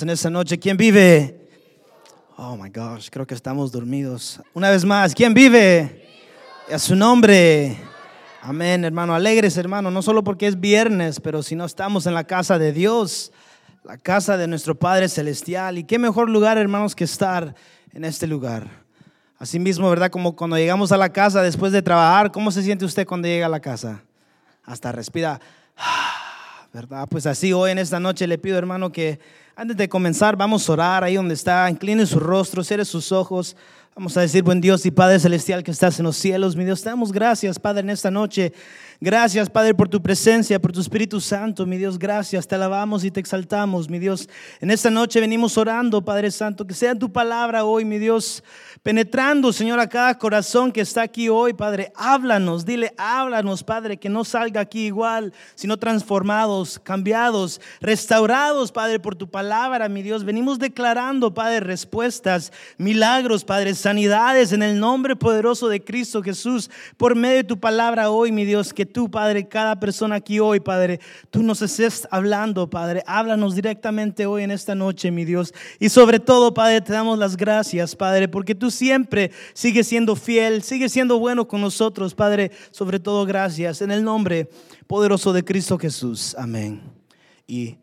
En esta noche, ¿quién vive? Oh my gosh, creo que estamos dormidos. Una vez más, ¿quién vive? A su nombre. Amén, hermano. Alegres, hermano, no solo porque es viernes, pero si no estamos en la casa de Dios, la casa de nuestro Padre Celestial. Y qué mejor lugar, hermanos, que estar en este lugar. Asimismo, ¿verdad? Como cuando llegamos a la casa después de trabajar, ¿cómo se siente usted cuando llega a la casa? Hasta respira. ¿Verdad? Pues así hoy en esta noche le pido, hermano, que antes de comenzar, vamos a orar ahí donde está. Incline su rostro, cierre sus ojos. Vamos a decir, buen Dios y Padre Celestial que estás en los cielos. Mi Dios, te damos gracias, Padre, en esta noche. Gracias, Padre, por tu presencia, por tu Espíritu Santo. Mi Dios, gracias. Te alabamos y te exaltamos, mi Dios. En esta noche venimos orando, Padre Santo. Que sea tu palabra hoy, mi Dios penetrando, Señor, a cada corazón que está aquí hoy, Padre. Háblanos, dile, háblanos, Padre, que no salga aquí igual, sino transformados, cambiados, restaurados, Padre, por tu palabra, mi Dios. Venimos declarando, Padre, respuestas, milagros, Padre, sanidades en el nombre poderoso de Cristo Jesús, por medio de tu palabra hoy, mi Dios, que tú, Padre, cada persona aquí hoy, Padre, tú nos estés hablando, Padre. Háblanos directamente hoy en esta noche, mi Dios. Y sobre todo, Padre, te damos las gracias, Padre, porque tú siempre sigues siendo fiel, sigues siendo bueno con nosotros, Padre. Sobre todo, gracias. En el nombre poderoso de Cristo Jesús. Amén. Y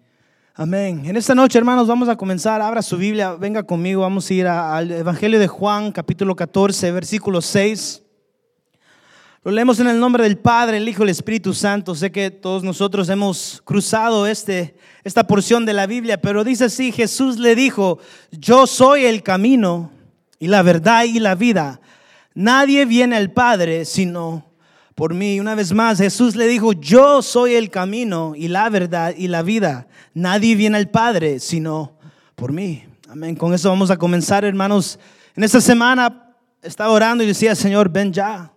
amén. En esta noche, hermanos, vamos a comenzar. Abra su Biblia, venga conmigo. Vamos a ir al Evangelio de Juan, capítulo 14, versículo 6. Lo leemos en el nombre del Padre, el Hijo y el Espíritu Santo. Sé que todos nosotros hemos cruzado este, esta porción de la Biblia, pero dice así, Jesús le dijo, yo soy el camino y la verdad y la vida. Nadie viene al Padre sino por mí. Una vez más, Jesús le dijo, yo soy el camino y la verdad y la vida. Nadie viene al Padre sino por mí. Amén. Con eso vamos a comenzar, hermanos. En esta semana estaba orando y decía, Señor, ven ya.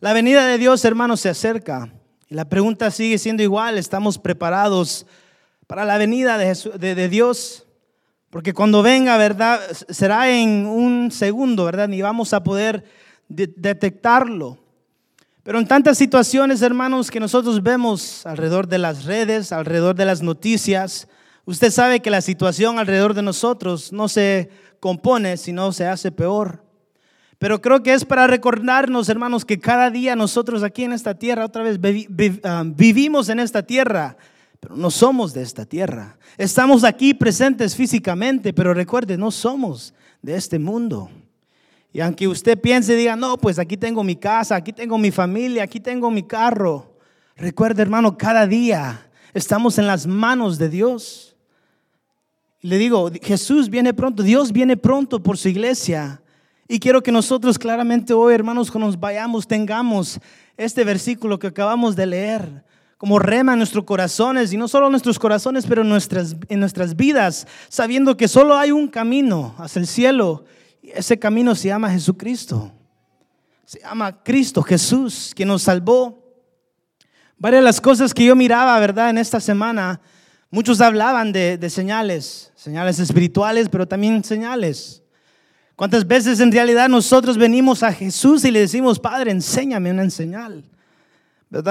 La venida de Dios, hermanos, se acerca. Y la pregunta sigue siendo igual. ¿Estamos preparados para la venida de, de Dios? Porque cuando venga, ¿verdad? Será en un segundo, ¿verdad? Ni vamos a poder detectarlo. Pero en tantas situaciones, hermanos, que nosotros vemos alrededor de las redes, alrededor de las noticias, usted sabe que la situación alrededor de nosotros no se compone, sino se hace peor. Pero creo que es para recordarnos, hermanos, que cada día nosotros aquí en esta tierra, otra vez ah, vivimos en esta tierra pero no somos de esta tierra. Estamos aquí presentes físicamente, pero recuerde, no somos de este mundo. Y aunque usted piense y diga, no, pues aquí tengo mi casa, aquí tengo mi familia, aquí tengo mi carro. Recuerde, hermano, cada día estamos en las manos de Dios. Le digo, Jesús viene pronto, Dios viene pronto por su iglesia. Y quiero que nosotros claramente hoy, hermanos, cuando nos vayamos, tengamos este versículo que acabamos de leer como rema en nuestros corazones, y no solo en nuestros corazones, pero en nuestras, en nuestras vidas, sabiendo que solo hay un camino hacia el cielo, y ese camino se llama Jesucristo. Se llama Cristo, Jesús, que nos salvó. Varias de las cosas que yo miraba, ¿verdad? En esta semana, muchos hablaban de, de señales, señales espirituales, pero también señales. ¿Cuántas veces en realidad nosotros venimos a Jesús y le decimos, Padre, enséñame una señal?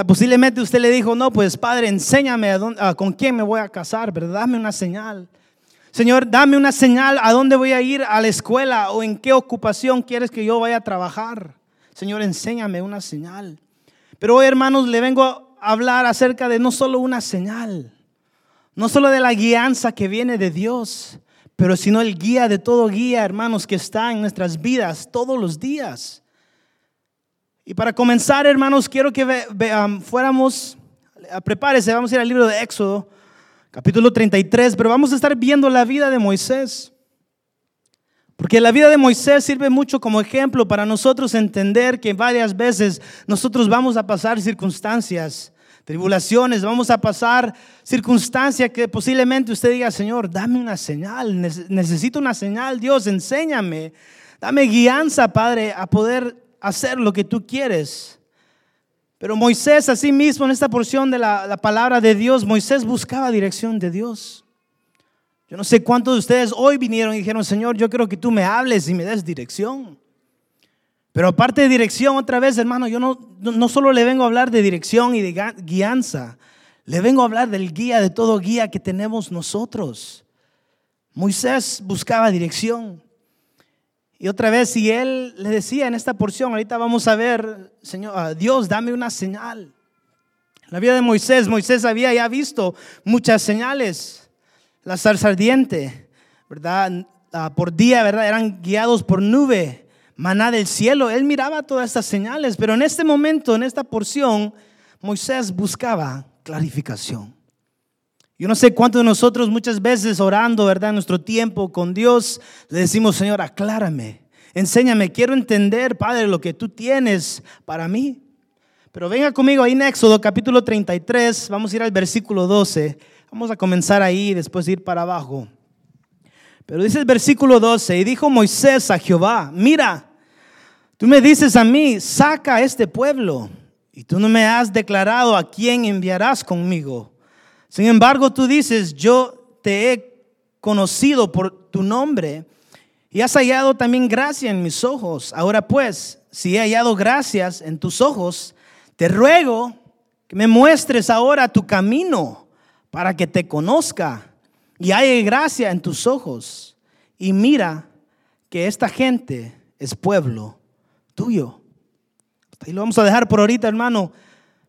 Posiblemente usted le dijo, no, pues Padre, enséñame con quién me voy a casar, ¿verdad? Dame una señal. Señor, dame una señal a dónde voy a ir a la escuela o en qué ocupación quieres que yo vaya a trabajar. Señor, enséñame una señal. Pero hoy, hermanos, le vengo a hablar acerca de no solo una señal, no solo de la guianza que viene de Dios, pero sino el guía de todo guía, hermanos, que está en nuestras vidas todos los días. Y para comenzar, hermanos, quiero que fuéramos, prepárese, vamos a ir al libro de Éxodo, capítulo 33, pero vamos a estar viendo la vida de Moisés. Porque la vida de Moisés sirve mucho como ejemplo para nosotros entender que varias veces nosotros vamos a pasar circunstancias, tribulaciones, vamos a pasar circunstancias que posiblemente usted diga, Señor, dame una señal, necesito una señal, Dios, enséñame, dame guianza, Padre, a poder hacer lo que tú quieres. Pero Moisés, así mismo, en esta porción de la, palabra de Dios, Moisés buscaba dirección de Dios. Yo no sé cuántos de ustedes hoy vinieron y dijeron, Señor, yo quiero que tú me hables y me des dirección. Pero aparte de dirección, otra vez, hermano, yo no, no solo le vengo a hablar de dirección y de guianza, le vengo a hablar del guía, de todo guía que tenemos nosotros. Moisés buscaba dirección. Y otra vez, si él le decía en esta porción, ahorita vamos a ver, Señor, Dios, dame una señal. La vida de Moisés, Moisés había ya visto muchas señales. La zarza ardiente, ¿verdad? Ah, por día, ¿verdad? Eran guiados por nube, maná del cielo. Él miraba todas estas señales, pero en este momento, en esta porción, Moisés buscaba clarificación. Yo no sé cuántos de nosotros muchas veces orando, ¿verdad? En nuestro tiempo con Dios, le decimos, Señor, aclárame, enséñame, quiero entender, Padre, lo que tú tienes para mí. Pero venga conmigo ahí en Éxodo capítulo 33, vamos a ir al versículo 12. Vamos a comenzar ahí y después ir para abajo. Pero dice el versículo 12, y dijo Moisés a Jehová, mira, tú me dices a mí, saca a este pueblo, y tú no me has declarado a quién enviarás conmigo. Sin embargo, tú dices, yo te he conocido por tu nombre y has hallado también gracia en mis ojos. Ahora pues, si he hallado gracias en tus ojos, te ruego que me muestres ahora tu camino para que te conozca y haya gracia en tus ojos. Y mira que esta gente es pueblo tuyo. Y lo vamos a dejar por ahorita, hermano.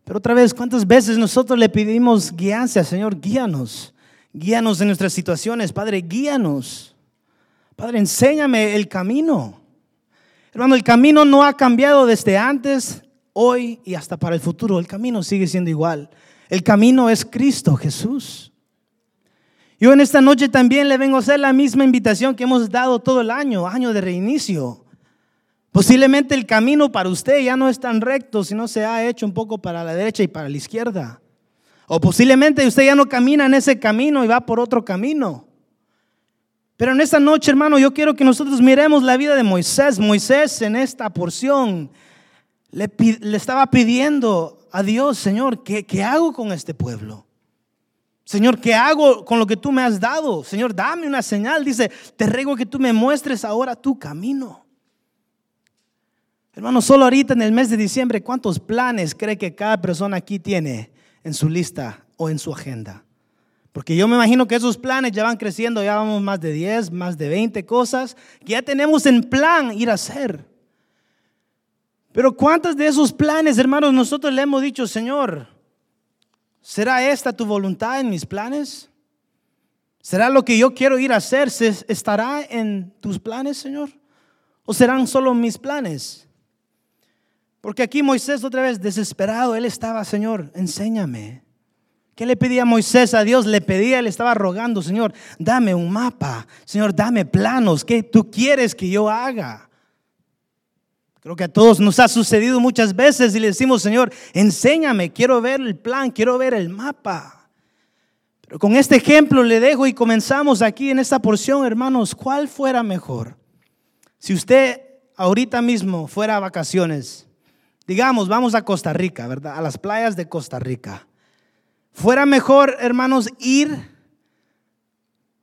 Pero otra vez, ¿cuántas veces nosotros le pedimos guianza, Señor? Guíanos. Guíanos en nuestras situaciones. Padre, guíanos. Padre, enséñame el camino. Hermano, el camino no ha cambiado desde antes, hoy y hasta para el futuro. El camino sigue siendo igual. El camino es Cristo Jesús. Yo en esta noche también le vengo a hacer la misma invitación que hemos dado todo el año, año de reinicio. Posiblemente el camino para usted ya no es tan recto, sino se ha hecho un poco para la derecha y para la izquierda. O posiblemente usted ya no camina en ese camino y va por otro camino. Pero en esta noche, hermano, yo quiero que nosotros miremos la vida de Moisés. Moisés en esta porción le, estaba pidiendo a Dios, Señor, ¿qué, ¿qué hago con este pueblo? Señor, ¿qué hago con lo que tú me has dado? Señor, dame una señal. Dice, te ruego que tú me muestres ahora tu camino. Hermano, solo ahorita en el mes de diciembre, ¿cuántos planes cree que cada persona aquí tiene en su lista o en su agenda? Porque yo me imagino que esos planes ya van creciendo, ya vamos más de 10, más de 20 cosas que ya tenemos en plan ir a hacer. Pero ¿cuántos de esos planes, hermanos, nosotros le hemos dicho, Señor, ¿será esta tu voluntad en mis planes? ¿Será lo que yo quiero ir a hacer? ¿Estará en tus planes, Señor? ¿O serán solo mis planes? Porque aquí Moisés otra vez desesperado, él estaba, Señor, enséñame. ¿Qué le pedía Moisés a Dios? Le pedía, le estaba rogando, Señor, dame un mapa, Señor, dame planos, ¿qué tú quieres que yo haga? Creo que a todos nos ha sucedido muchas veces y le decimos, Señor, enséñame, quiero ver el plan, quiero ver el mapa. Pero con este ejemplo le dejo y comenzamos aquí en esta porción, hermanos, ¿cuál fuera mejor? Si usted ahorita mismo fuera a vacaciones, digamos, vamos a Costa Rica, ¿verdad? A las playas de Costa Rica. Fuera mejor, hermanos, ir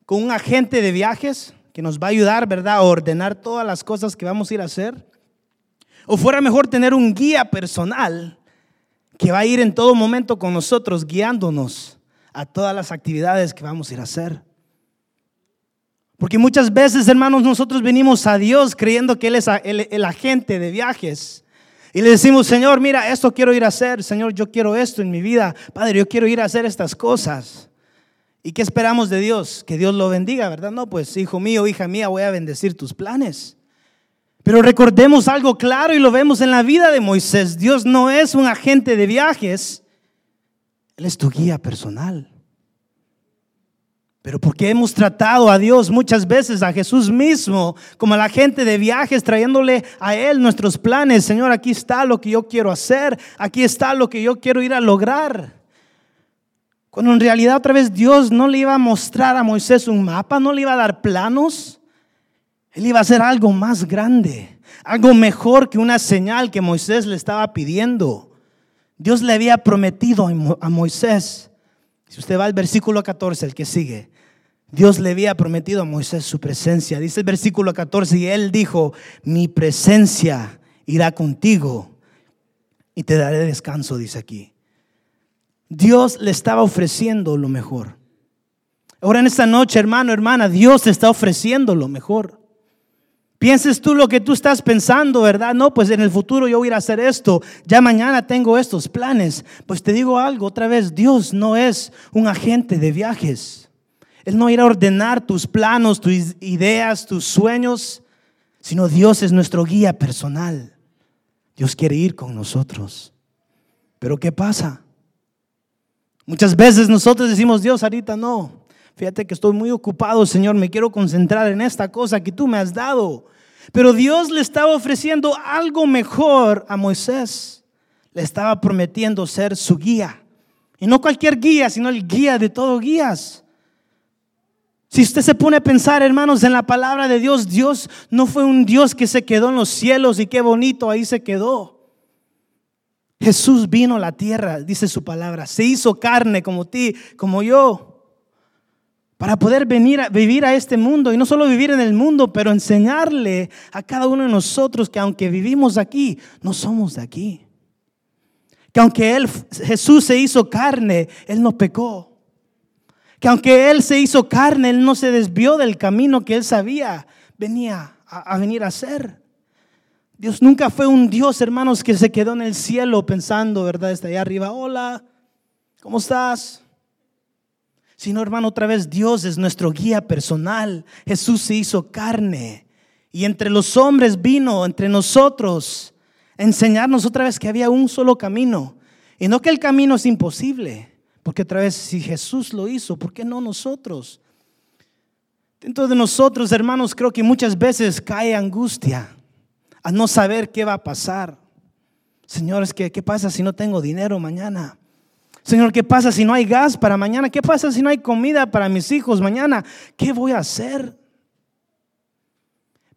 con un agente de viajes que nos va a ayudar, ¿verdad? A ordenar todas las cosas que vamos a ir a hacer. O fuera mejor tener un guía personal que va a ir en todo momento con nosotros, guiándonos a todas las actividades que vamos a ir a hacer. Porque muchas veces, hermanos, nosotros venimos a Dios creyendo que Él es el, el agente de viajes. Y le decimos, Señor, mira, esto quiero ir a hacer. Señor, yo quiero esto en mi vida. Padre, yo quiero ir a hacer estas cosas. ¿Y qué esperamos de Dios? Que Dios lo bendiga, ¿verdad? No, pues hijo mío, hija mía, voy a bendecir tus planes. Pero recordemos algo claro y lo vemos en la vida de Moisés. Dios no es un agente de viajes. Él es tu guía personal. Pero porque hemos tratado a Dios muchas veces, a Jesús mismo, como a la gente de viajes, trayéndole a Él nuestros planes. Señor, aquí está lo que yo quiero hacer, aquí está lo que yo quiero ir a lograr. Cuando en realidad otra vez Dios no le iba a mostrar a Moisés un mapa, no le iba a dar planos. Él iba a hacer algo más grande, algo mejor que una señal que Moisés le estaba pidiendo. Dios le había prometido a Moisés si usted va al versículo 14, el que sigue, Dios le había prometido a Moisés su presencia. Dice el versículo 14, y él dijo, mi presencia irá contigo y te daré descanso, dice aquí. Dios le estaba ofreciendo lo mejor. Ahora en esta noche, hermano, hermana, Dios te está ofreciendo lo mejor. Pienses tú lo que tú estás pensando, ¿verdad? No, pues en el futuro yo voy a ir a hacer esto. Ya mañana tengo estos planes. Pues te digo algo otra vez, Dios no es un agente de viajes. Él no irá a ordenar tus planos, tus ideas, tus sueños, sino Dios es nuestro guía personal. Dios quiere ir con nosotros. Pero ¿qué pasa? Muchas veces nosotros decimos, Dios, ahorita no. Fíjate que estoy muy ocupado, Señor, me quiero concentrar en esta cosa que tú me has dado. Pero Dios le estaba ofreciendo algo mejor a Moisés. Le estaba prometiendo ser su guía. Y no cualquier guía, sino el guía de todos guías. Si usted se pone a pensar, hermanos, en la palabra de Dios, Dios no fue un Dios que se quedó en los cielos y qué bonito ahí se quedó. Jesús vino a la tierra, dice su palabra, se hizo carne como ti, como yo para poder venir a vivir a este mundo y no solo vivir en el mundo, pero enseñarle a cada uno de nosotros que aunque vivimos aquí, no somos de aquí. Que aunque él Jesús se hizo carne, él no pecó. Que aunque él se hizo carne, él no se desvió del camino que él sabía venía a, venir a hacer. Dios nunca fue un Dios, hermanos, que se quedó en el cielo pensando, ¿verdad? Está allá arriba, hola, ¿cómo estás? Sino hermano, otra vez Dios es nuestro guía personal. Jesús se hizo carne y entre los hombres vino, entre nosotros, enseñarnos otra vez que había un solo camino. Y no que el camino es imposible, porque otra vez si Jesús lo hizo, ¿por qué no nosotros? Dentro de nosotros, hermanos, creo que muchas veces cae angustia a no saber qué va a pasar. Señores, ¿qué, qué pasa si no tengo dinero mañana? Señor, ¿qué pasa si no hay gas para mañana? ¿Qué pasa si no hay comida para mis hijos mañana? ¿Qué voy a hacer?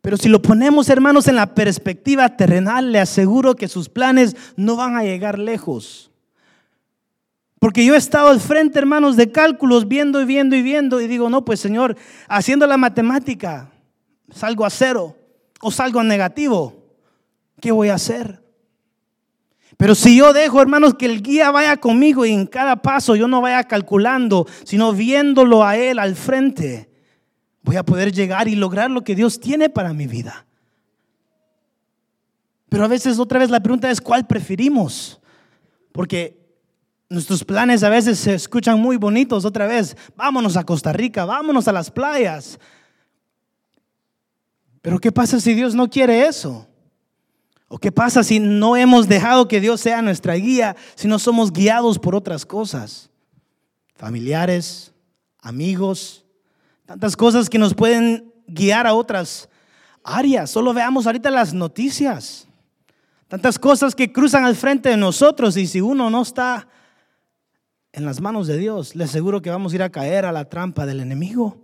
Pero si lo ponemos, hermanos, en la perspectiva terrenal, le aseguro que sus planes no van a llegar lejos. Porque yo he estado al frente, hermanos, de cálculos, viendo y viendo y viendo, y digo, no, pues Señor, haciendo la matemática, salgo a cero o salgo a negativo. ¿Qué voy a hacer? Pero si yo dejo, hermanos, que el guía vaya conmigo y en cada paso yo no vaya calculando, sino viéndolo a Él al frente, voy a poder llegar y lograr lo que Dios tiene para mi vida. Pero a veces otra vez la pregunta es, ¿cuál preferimos? Porque nuestros planes a veces se escuchan muy bonitos otra vez. Vámonos a Costa Rica, vámonos a las playas. Pero ¿qué pasa si Dios no quiere eso? ¿O qué pasa si no hemos dejado que Dios sea nuestra guía, si no somos guiados por otras cosas? Familiares, amigos, tantas cosas que nos pueden guiar a otras áreas. Solo veamos ahorita las noticias. Tantas cosas que cruzan al frente de nosotros y si uno no está en las manos de Dios, le aseguro que vamos a ir a caer a la trampa del enemigo.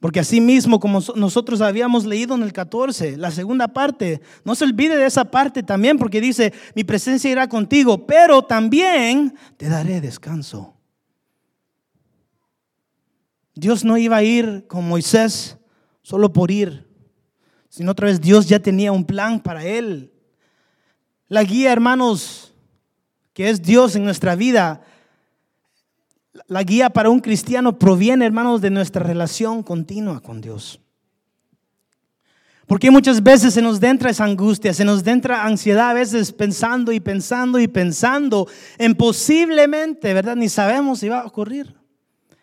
Porque así mismo, como nosotros habíamos leído en el 14, la segunda parte, no se olvide de esa parte también, porque dice, mi presencia irá contigo, pero también te daré descanso. Dios no iba a ir con Moisés solo por ir, sino otra vez Dios ya tenía un plan para él. La guía, hermanos, que es Dios en nuestra vida, la guía para un cristiano proviene, hermanos, de nuestra relación continua con Dios. Porque muchas veces se nos entra esa angustia, se nos entra ansiedad, a veces pensando y pensando y pensando en posiblemente, ¿verdad? Ni sabemos si va a ocurrir,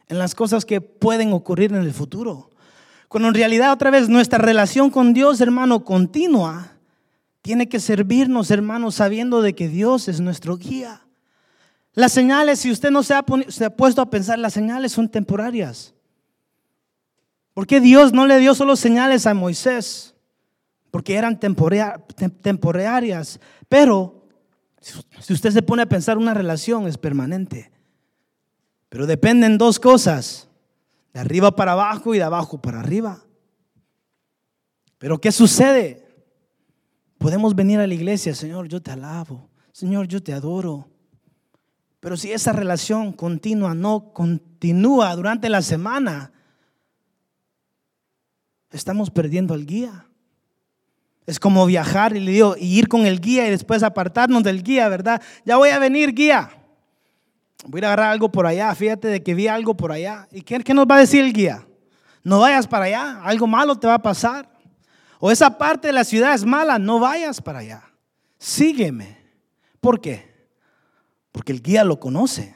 en las cosas que pueden ocurrir en el futuro. Cuando en realidad otra vez nuestra relación con Dios, hermano, continua, tiene que servirnos, hermano, sabiendo de que Dios es nuestro guía. Las señales, si usted no se ha, puesto a pensar, las señales son temporarias. ¿Por qué Dios no le dio solo señales a Moisés? Porque eran temporarias. Pero si usted se pone a pensar, una relación es permanente. Pero dependen dos cosas, de arriba para abajo y de abajo para arriba. Pero ¿qué sucede? Podemos venir a la iglesia, Señor, yo te alabo, Señor, yo te adoro. Pero si esa relación continua no continúa durante la semana, estamos perdiendo al guía. Es como viajar y, le digo, ir con el guía y después apartarnos del guía, ¿verdad? Ya voy a venir, guía. voy a a agarrar algo por allá, fíjate de que vi algo por allá. ¿Y qué, qué nos va a decir el guía? No vayas para allá, algo malo te va a pasar. O esa parte de la ciudad es mala, no vayas para allá. Sígueme. ¿Por qué? Porque el guía lo conoce.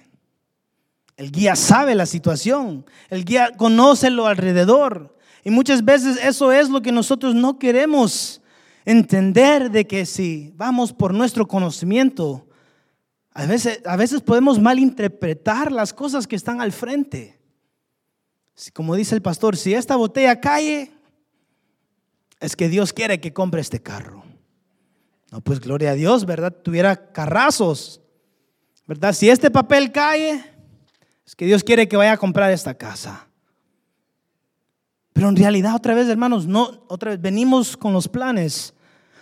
El guía sabe la situación. El guía conoce lo alrededor. Y muchas veces eso es lo que nosotros no queremos entender de que si vamos por nuestro conocimiento, a veces, a veces podemos malinterpretar las cosas que están al frente. Como dice el pastor, si esta botella cae, es que Dios quiere que compre este carro. No, pues gloria a Dios, ¿verdad? Tuviera carrazos, ¿verdad? Si este papel cae, es que Dios quiere que vaya a comprar esta casa. Pero en realidad, otra vez, hermanos, no, otra vez venimos con los planes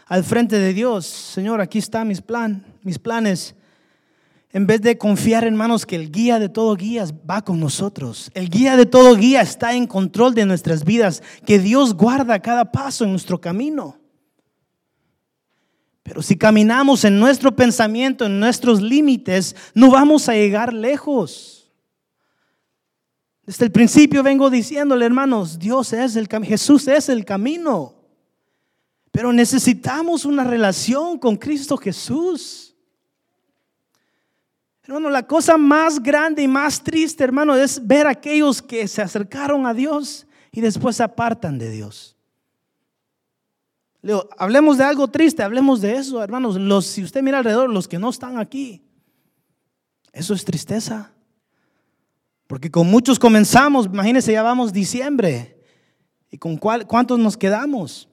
al frente de Dios. Señor, aquí está mis plan, mis planes. En vez de confiar, hermanos, que el guía de todo guías va con nosotros. El guía de todo guía está en control de nuestras vidas, que Dios guarda cada paso en nuestro camino. Pero si caminamos en nuestro pensamiento, en nuestros límites, no vamos a llegar lejos. Desde el principio vengo diciéndole, hermanos, Dios es el Jesús es el camino. Pero necesitamos una relación con Cristo Jesús. Hermano, la cosa más grande y más triste, hermano, es ver a aquellos que se acercaron a Dios y después se apartan de Dios. Leo, hablemos de algo triste, hablemos de eso, hermanos. Los, si usted mira alrededor, los que no están aquí, eso es tristeza. Porque con muchos comenzamos, imagínense, ya vamos diciembre. ¿Y con cuántos nos quedamos?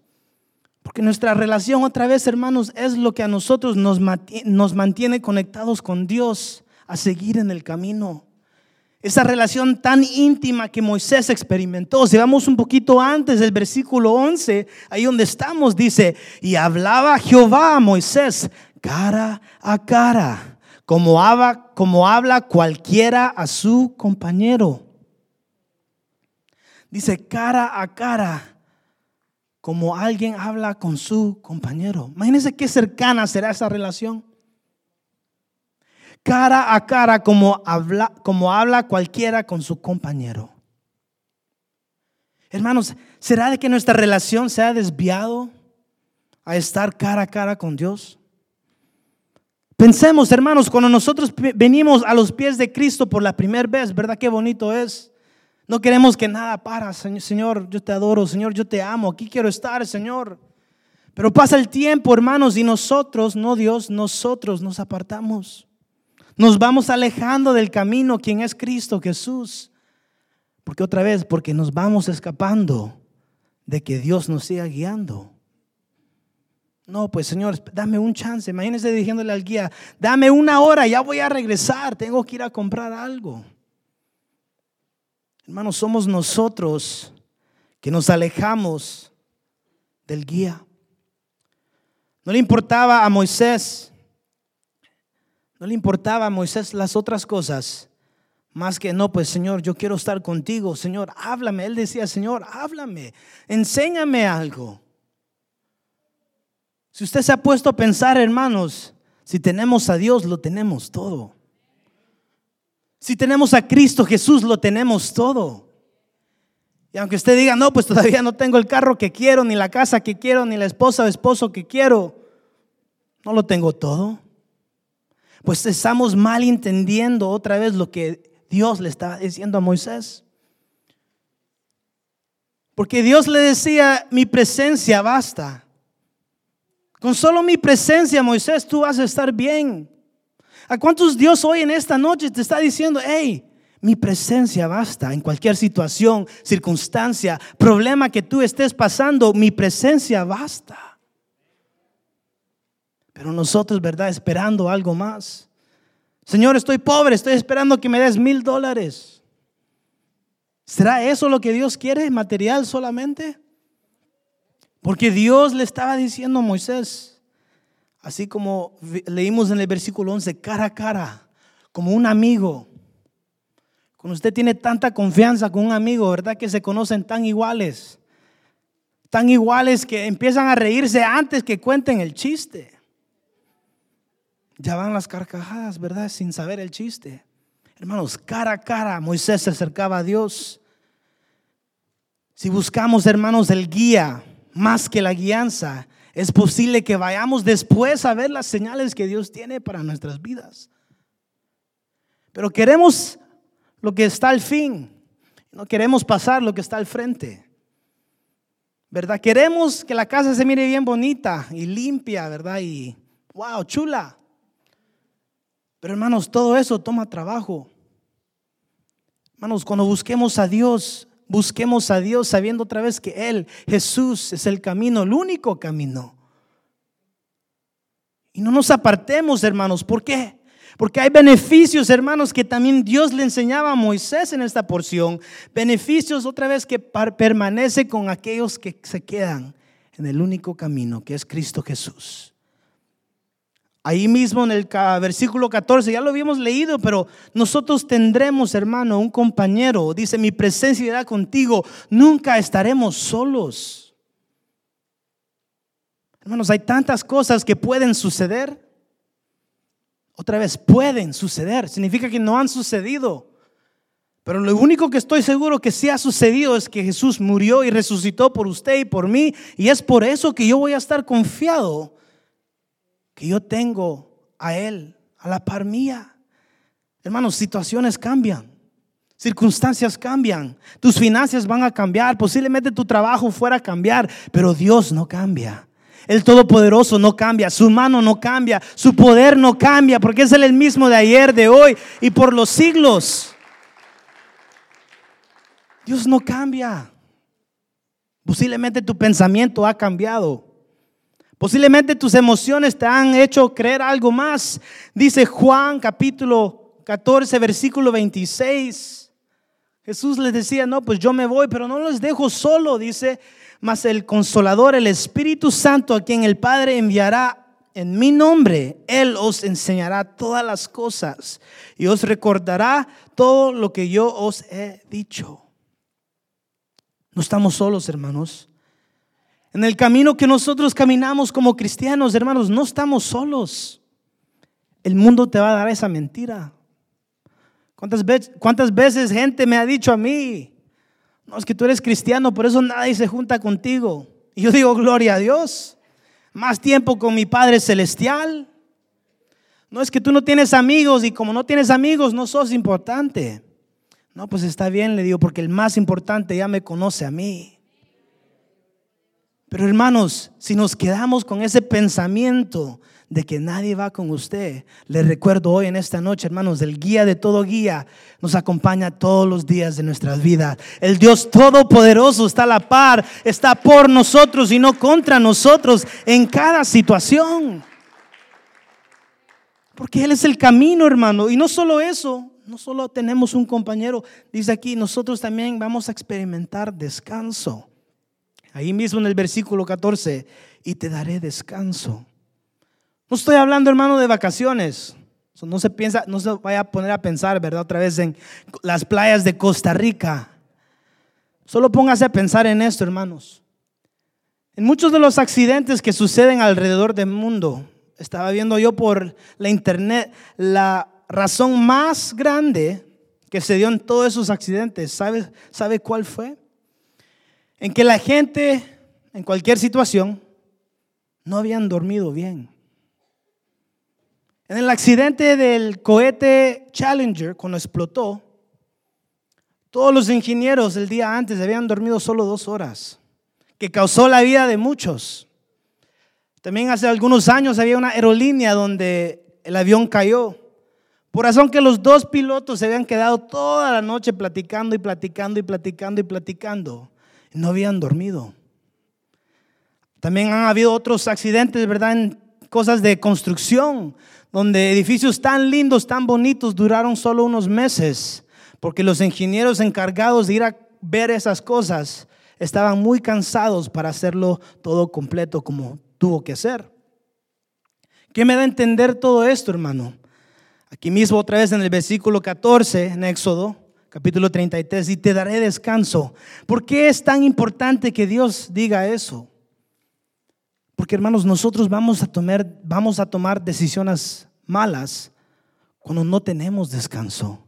Porque nuestra relación, otra vez, hermanos, es lo que a nosotros nos, nos mantiene conectados con Dios a seguir en el camino. Esa relación tan íntima que Moisés experimentó. Si vamos un poquito antes del versículo 11, ahí donde estamos, dice, y hablaba Jehová a Moisés cara a cara, como habla, como habla cualquiera a su compañero. Dice cara a cara, como alguien habla con su compañero. Imagínense qué cercana será esa relación cara a cara como habla, como habla cualquiera con su compañero. Hermanos, ¿será de que nuestra relación se ha desviado a estar cara a cara con Dios? Pensemos, hermanos, cuando nosotros venimos a los pies de Cristo por la primera vez, ¿verdad qué bonito es? No queremos que nada para, Señor, yo te adoro, Señor, yo te amo, aquí quiero estar, Señor. Pero pasa el tiempo, hermanos, y nosotros, no Dios, nosotros nos apartamos. Nos vamos alejando del camino, quien es Cristo Jesús. Porque otra vez, porque nos vamos escapando de que Dios nos siga guiando. No, pues Señor, dame un chance. Imagínense diciéndole al guía, dame una hora, ya voy a regresar, tengo que ir a comprar algo. Hermanos, somos nosotros que nos alejamos del guía. No le importaba a Moisés no le importaba a Moisés las otras cosas. Más que no, pues Señor, yo quiero estar contigo. Señor, háblame. Él decía, Señor, háblame. Enséñame algo. Si usted se ha puesto a pensar, hermanos, si tenemos a Dios, lo tenemos todo. Si tenemos a Cristo Jesús, lo tenemos todo. Y aunque usted diga, no, pues todavía no tengo el carro que quiero, ni la casa que quiero, ni la esposa o esposo que quiero, no lo tengo todo pues estamos mal entendiendo otra vez lo que Dios le estaba diciendo a Moisés. Porque Dios le decía, mi presencia basta. Con solo mi presencia, Moisés, tú vas a estar bien. ¿A cuántos Dios hoy en esta noche te está diciendo, hey, mi presencia basta en cualquier situación, circunstancia, problema que tú estés pasando, mi presencia basta? Pero nosotros, ¿verdad? Esperando algo más. Señor, estoy pobre, estoy esperando que me des mil dólares. ¿Será eso lo que Dios quiere, material solamente? Porque Dios le estaba diciendo a Moisés, así como leímos en el versículo 11, cara a cara, como un amigo. Cuando usted tiene tanta confianza con un amigo, ¿verdad? Que se conocen tan iguales, tan iguales que empiezan a reírse antes que cuenten el chiste. Ya van las carcajadas, ¿verdad? Sin saber el chiste. Hermanos, cara a cara Moisés se acercaba a Dios. Si buscamos, hermanos, el guía más que la guianza, es posible que vayamos después a ver las señales que Dios tiene para nuestras vidas. Pero queremos lo que está al fin, no queremos pasar lo que está al frente. ¿Verdad? Queremos que la casa se mire bien bonita y limpia, ¿verdad? Y wow, chula. Pero hermanos, todo eso toma trabajo. Hermanos, cuando busquemos a Dios, busquemos a Dios sabiendo otra vez que Él, Jesús, es el camino, el único camino. Y no nos apartemos, hermanos. ¿Por qué? Porque hay beneficios, hermanos, que también Dios le enseñaba a Moisés en esta porción. Beneficios otra vez que permanece con aquellos que se quedan en el único camino, que es Cristo Jesús. Ahí mismo en el versículo 14, ya lo habíamos leído, pero nosotros tendremos, hermano, un compañero. Dice, mi presencia irá contigo, nunca estaremos solos. Hermanos, hay tantas cosas que pueden suceder. Otra vez, pueden suceder. Significa que no han sucedido. Pero lo único que estoy seguro que sí ha sucedido es que Jesús murió y resucitó por usted y por mí. Y es por eso que yo voy a estar confiado que yo tengo a Él, a la par mía. Hermanos, situaciones cambian. Circunstancias cambian, tus finanzas van a cambiar, posiblemente tu trabajo fuera a cambiar, pero Dios no cambia. El Todopoderoso no cambia, su mano no cambia, su poder no cambia, porque es el mismo de ayer, de hoy y por los siglos. Dios no cambia. Posiblemente tu pensamiento ha cambiado. Posiblemente tus emociones te han hecho creer algo más. Dice Juan capítulo 14, versículo 26. Jesús les decía, no, pues yo me voy, pero no los dejo solo, dice, mas el consolador, el Espíritu Santo, a quien el Padre enviará en mi nombre, Él os enseñará todas las cosas y os recordará todo lo que yo os he dicho. No estamos solos, hermanos. En el camino que nosotros caminamos como cristianos, hermanos, no estamos solos. El mundo te va a dar esa mentira. ¿Cuántas veces, gente me ha dicho a mí, no, es que tú eres cristiano, por eso nadie se junta contigo? Y yo digo, gloria a Dios. Más tiempo con mi Padre Celestial. No es que tú no tienes amigos y como no tienes amigos no sos importante. No, pues está bien, le digo, porque el más importante ya me conoce a mí. Pero hermanos, si nos quedamos con ese pensamiento de que nadie va con usted, le recuerdo hoy en esta noche, hermanos, el guía de todo guía nos acompaña todos los días de nuestras vidas. El Dios Todopoderoso está a la par, está por nosotros y no contra nosotros en cada situación. Porque Él es el camino, hermano. Y no solo eso, no solo tenemos un compañero, dice aquí, nosotros también vamos a experimentar descanso. Ahí mismo en el versículo 14, y te daré descanso. No estoy hablando, hermano, de vacaciones. No se piensa, no se vaya a poner a pensar, ¿verdad? Otra vez en las playas de Costa Rica. Solo póngase a pensar en esto, hermanos. En muchos de los accidentes que suceden alrededor del mundo, estaba viendo yo por la internet, la razón más grande que se dio en todos esos accidentes, ¿sabe, ¿sabe cuál fue? En que la gente en cualquier situación no habían dormido bien. En el accidente del cohete Challenger, cuando explotó, todos los ingenieros el día antes habían dormido solo dos horas, que causó la vida de muchos. También hace algunos años había una aerolínea donde el avión cayó. Por razón que los dos pilotos se habían quedado toda la noche platicando y platicando y platicando y platicando no habían dormido. También han habido otros accidentes, ¿verdad? En cosas de construcción, donde edificios tan lindos, tan bonitos, duraron solo unos meses, porque los ingenieros encargados de ir a ver esas cosas estaban muy cansados para hacerlo todo completo como tuvo que ser. ¿Qué me da a entender todo esto, hermano? Aquí mismo otra vez en el versículo 14, en Éxodo, capítulo 33, y te daré descanso. ¿Por qué es tan importante que Dios diga eso? Porque hermanos, nosotros vamos a tomar, vamos a tomar decisiones malas cuando no tenemos descanso.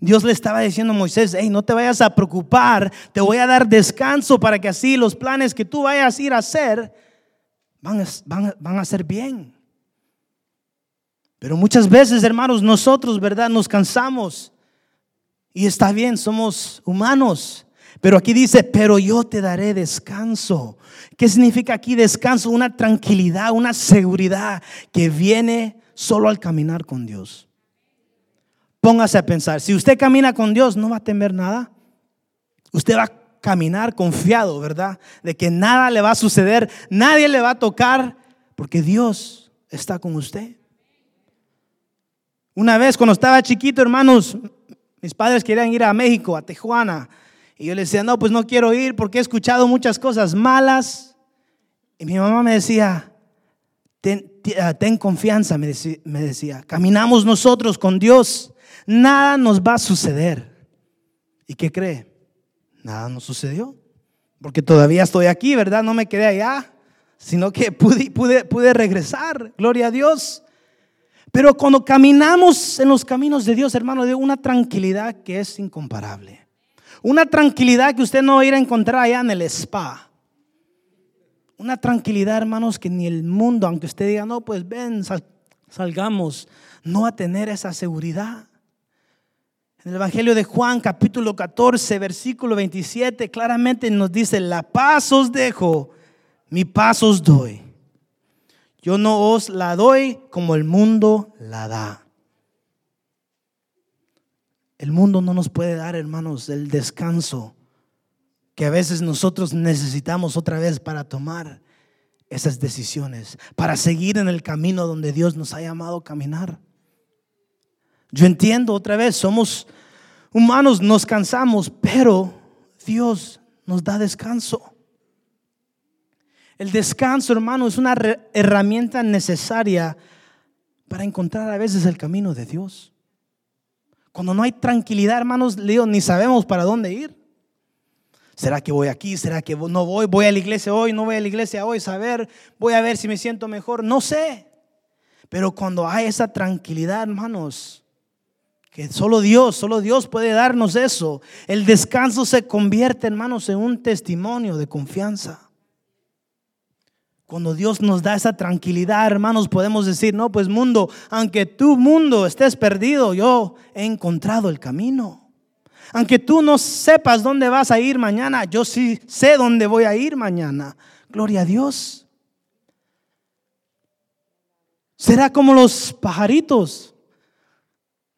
Dios le estaba diciendo a Moisés, hey, no te vayas a preocupar, te voy a dar descanso para que así los planes que tú vayas a ir a hacer van a, van, van a ser bien. Pero muchas veces, hermanos, nosotros, ¿verdad? Nos cansamos. Y está bien, somos humanos. Pero aquí dice, pero yo te daré descanso. ¿Qué significa aquí descanso? Una tranquilidad, una seguridad que viene solo al caminar con Dios. Póngase a pensar, si usted camina con Dios, no va a temer nada. Usted va a caminar confiado, ¿verdad? De que nada le va a suceder, nadie le va a tocar, porque Dios está con usted. Una vez cuando estaba chiquito, hermanos, mis padres querían ir a México, a Tijuana. Y yo les decía, no, pues no quiero ir porque he escuchado muchas cosas malas. Y mi mamá me decía, ten, ah, confianza, me decía, caminamos nosotros con Dios nada nos va a suceder. ¿Y qué cree? Nada nos sucedió. Porque todavía estoy aquí, ¿verdad? No me quedé allá, sino que pude, regresar. Gloria a Dios. Pero cuando caminamos en los caminos de Dios, hermano, de una tranquilidad que es incomparable. Una tranquilidad que usted no va a ir a encontrar allá en el spa. Una tranquilidad, hermanos, que ni el mundo, aunque usted diga, no, pues ven, salgamos, no a tener esa seguridad. En el Evangelio de Juan capítulo 14, versículo 27, claramente nos dice, la paz os dejo, mi paz os doy. Yo no os la doy como el mundo la da. El mundo no nos puede dar, hermanos, el descanso que a veces nosotros necesitamos otra vez para tomar esas decisiones, para seguir en el camino donde Dios nos ha llamado a caminar. Yo entiendo otra vez, somos humanos, nos cansamos, pero Dios nos da descanso. El descanso, hermano, es una herramienta necesaria para encontrar a veces el camino de Dios. Cuando no hay tranquilidad, hermanos, ni sabemos para dónde ir. ¿Será que voy aquí? ¿Será que no voy? ¿Voy a la iglesia hoy? ¿No voy a la iglesia hoy? Saber, voy a ver si me siento mejor. No sé. Pero cuando hay esa tranquilidad, hermanos, que solo Dios, solo Dios puede darnos eso. El descanso se convierte, hermanos, en un testimonio de confianza. Cuando Dios nos da esa tranquilidad, hermanos, podemos decir, no, pues mundo, aunque tu mundo estés perdido, yo he encontrado el camino. Aunque tú no sepas dónde vas a ir mañana, yo sí sé dónde voy a ir mañana. Gloria a Dios. Será como los pajaritos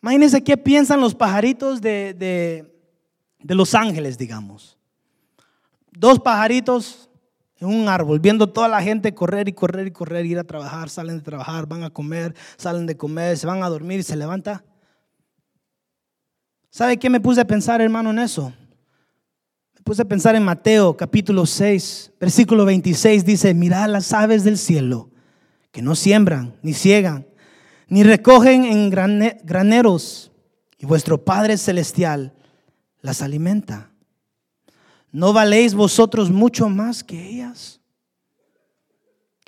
Imagínense qué piensan los pajaritos de, de, Los Ángeles, digamos. Dos pajaritos en un árbol, viendo toda la gente correr y correr y correr, ir a trabajar, salen de trabajar, van a comer, salen de comer, se van a dormir y se levanta. ¿Sabe qué me puse a pensar, hermano, en eso? Me puse a pensar en Mateo capítulo 6, versículo 26, dice, mirad las aves del cielo, que no siembran ni ciegan, ni recogen en graneros, y vuestro Padre Celestial las alimenta. ¿No valéis vosotros mucho más que ellas?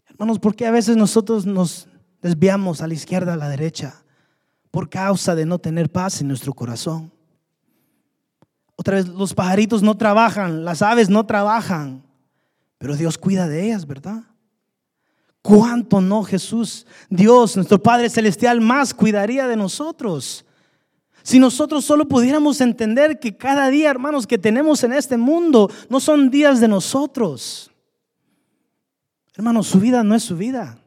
Hermanos, ¿por qué a veces nosotros nos desviamos a la izquierda, a la derecha? Por causa de no tener paz en nuestro corazón. Otra vez, los pajaritos no trabajan, las aves no trabajan, pero Dios cuida de ellas, ¿verdad? ¿Cuánto no Jesús, Dios, nuestro Padre Celestial, más cuidaría de nosotros? Si nosotros solo pudiéramos entender que cada día, hermanos, que tenemos en este mundo no son días de nosotros. Hermanos, su vida no es su vida.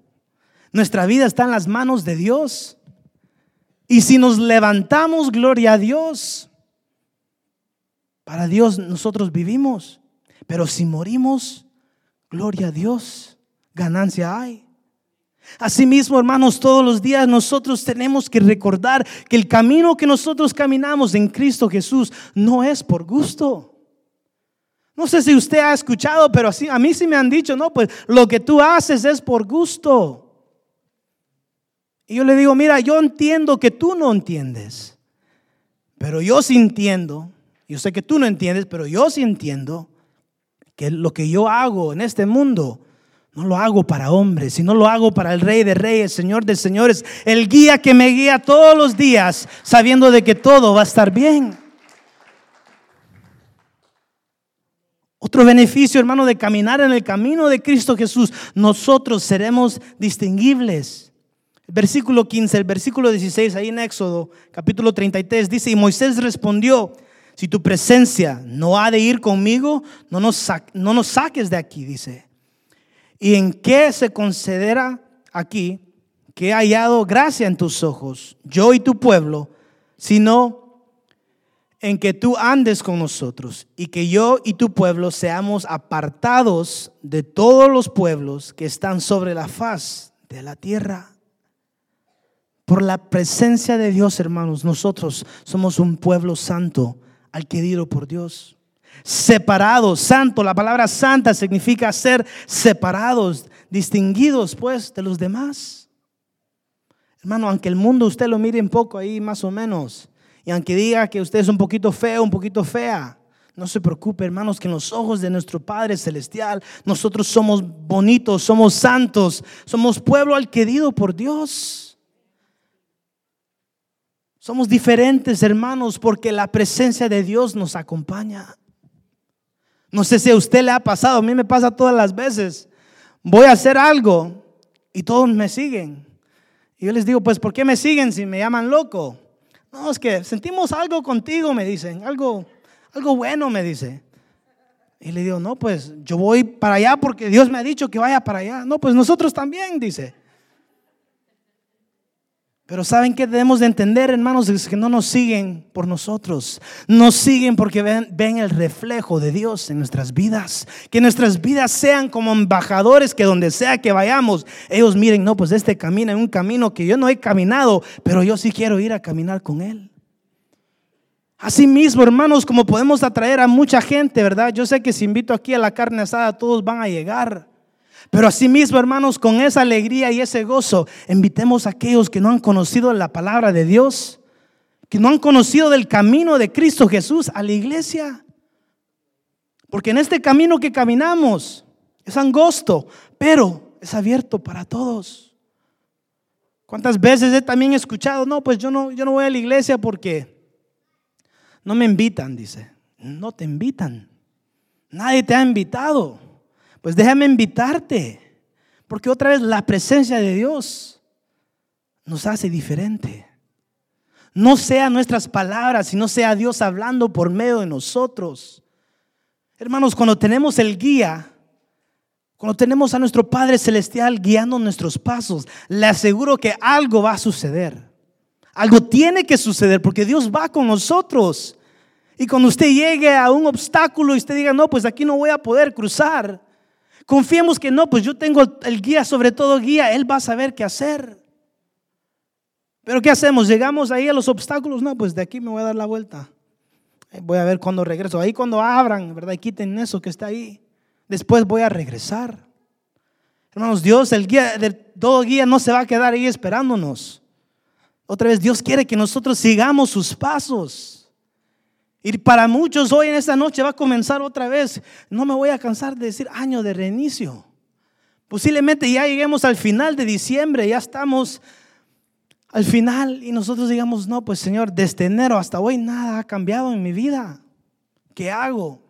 Nuestra vida está en las manos de Dios. Y si nos levantamos, gloria a Dios. Para Dios nosotros vivimos. Pero si morimos, gloria a Dios ganancia hay. Asimismo, hermanos, todos los días nosotros tenemos que recordar que el camino que nosotros caminamos en Cristo Jesús no es por gusto. No sé si usted ha escuchado, pero así, a mí sí me han dicho, no, pues lo que tú haces es por gusto. Y yo le digo, mira, yo entiendo que tú no entiendes, pero yo sí entiendo, yo sé que tú no entiendes, pero yo sí entiendo que lo que yo hago en este mundo No lo hago para hombres, sino lo hago para el Rey de Reyes, Señor de Señores, el guía que me guía todos los días, sabiendo de que todo va a estar bien. Otro beneficio, hermano, de caminar en el camino de Cristo Jesús, nosotros seremos distinguibles. versículo 15, el versículo 16, ahí en Éxodo, capítulo 33, dice, y Moisés respondió, si tu presencia no ha de ir conmigo, no nos, no nos saques de aquí, dice. ¿Y en qué se considera aquí que he hallado gracia en tus ojos, yo y tu pueblo, sino en que tú andes con nosotros y que yo y tu pueblo seamos apartados de todos los pueblos que están sobre la faz de la tierra? Por la presencia de Dios, hermanos, nosotros somos un pueblo santo, adquirido por Dios separados, santo, la palabra santa significa ser separados, distinguidos pues de los demás. Hermano, aunque el mundo usted lo mire un poco ahí más o menos, y aunque diga que usted es un poquito feo, un poquito fea, no se preocupe, hermanos, que en los ojos de nuestro Padre Celestial nosotros somos bonitos, somos santos, somos pueblo adquirido por Dios. Somos diferentes, hermanos, porque la presencia de Dios nos acompaña. No sé si a usted le ha pasado, a mí me pasa todas las veces. Voy a hacer algo y todos me siguen. Y yo les digo, pues, ¿por qué me siguen si me llaman loco? No, es que sentimos algo contigo, me dicen, algo, algo bueno, me dice. Y le digo, no, pues yo voy para allá porque Dios me ha dicho que vaya para allá. No, pues nosotros también, dice. Pero ¿saben qué debemos de entender, hermanos? Es que no nos siguen por nosotros. Nos siguen porque ven, ven, el reflejo de Dios en nuestras vidas. Que nuestras vidas sean como embajadores que donde sea que vayamos, ellos miren, no, pues este camino es un camino que yo no he caminado, pero yo sí quiero ir a caminar con Él. Asimismo, hermanos, como podemos atraer a mucha gente, ¿verdad? Yo sé que si invito aquí a la carne asada, todos van a llegar. Pero asimismo, hermanos, con esa alegría y ese gozo, invitemos a aquellos que no han conocido la palabra de Dios, que no han conocido del camino de Cristo Jesús a la iglesia. Porque en este camino que caminamos es angosto, pero es abierto para todos. ¿Cuántas veces he también escuchado, no, pues yo no, yo no voy a la iglesia porque no me invitan, dice. No te invitan. Nadie te ha invitado. Pues déjame invitarte, porque otra vez la presencia de Dios nos hace diferente. No sea nuestras palabras, sino sea Dios hablando por medio de nosotros. Hermanos, cuando tenemos el guía, cuando tenemos a nuestro Padre Celestial guiando nuestros pasos, le aseguro que algo va a suceder. Algo tiene que suceder porque Dios va con nosotros. Y cuando usted llegue a un obstáculo y usted diga, no, pues aquí no voy a poder cruzar, Confiemos que no, pues yo tengo el guía, sobre todo guía, Él va a saber qué hacer. Pero ¿qué hacemos? Llegamos ahí a los obstáculos, no, pues de aquí me voy a dar la vuelta. Voy a ver cuando regreso. Ahí cuando abran, ¿verdad? Y quiten eso que está ahí. Después voy a regresar. Hermanos, Dios, el guía de todo guía no se va a quedar ahí esperándonos. Otra vez, Dios quiere que nosotros sigamos sus pasos. Y para muchos hoy en esta noche va a comenzar otra vez. No me voy a cansar de decir año de reinicio. Posiblemente ya lleguemos al final de diciembre, ya estamos al final y nosotros digamos, no, pues Señor, desde enero hasta hoy nada ha cambiado en mi vida. ¿Qué hago?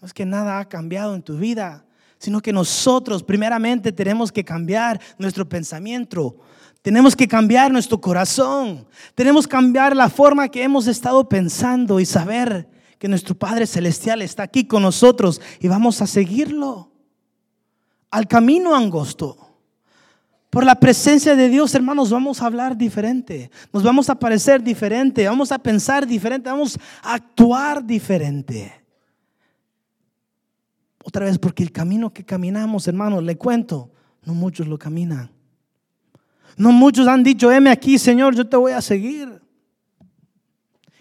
No es que nada ha cambiado en tu vida, sino que nosotros primeramente tenemos que cambiar nuestro pensamiento, tenemos que cambiar nuestro corazón. Tenemos que cambiar la forma que hemos estado pensando y saber que nuestro Padre Celestial está aquí con nosotros y vamos a seguirlo al camino angosto. Por la presencia de Dios, hermanos, vamos a hablar diferente, nos vamos a parecer diferente, vamos a pensar diferente, vamos a actuar diferente. Otra vez, porque el camino que caminamos, hermanos, le cuento, no muchos lo caminan. No muchos han dicho, heme aquí, Señor, yo te voy a seguir.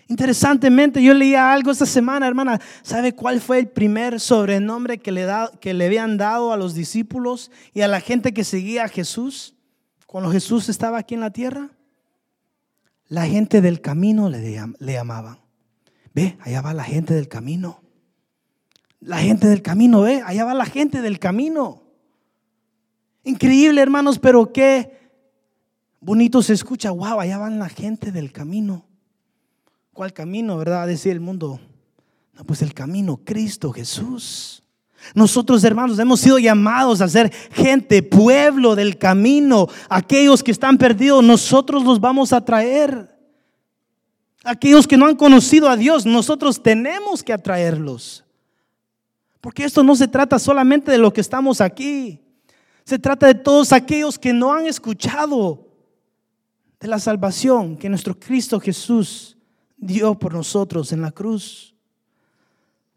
Interesantemente, yo leía algo esta semana, hermana. ¿Sabe cuál fue el primer sobrenombre que le, da, que le habían dado a los discípulos y a la gente que seguía a Jesús cuando Jesús estaba aquí en la tierra? La gente del camino le, le llamaban. Ve, allá va la gente del camino. La gente del camino, ve, allá va la gente del camino. Increíble, hermanos, pero qué bonito se escucha. Wow, allá van la gente del camino. ¿Cuál camino, verdad? Decir el mundo. No, pues el camino, Cristo Jesús. Nosotros, hermanos, hemos sido llamados a ser gente, pueblo del camino. Aquellos que están perdidos, nosotros los vamos a traer. Aquellos que no han conocido a Dios, nosotros tenemos que atraerlos. Porque esto no se trata solamente de lo que estamos aquí. Se trata de todos aquellos que no han escuchado de la salvación que nuestro Cristo Jesús dio por nosotros en la cruz.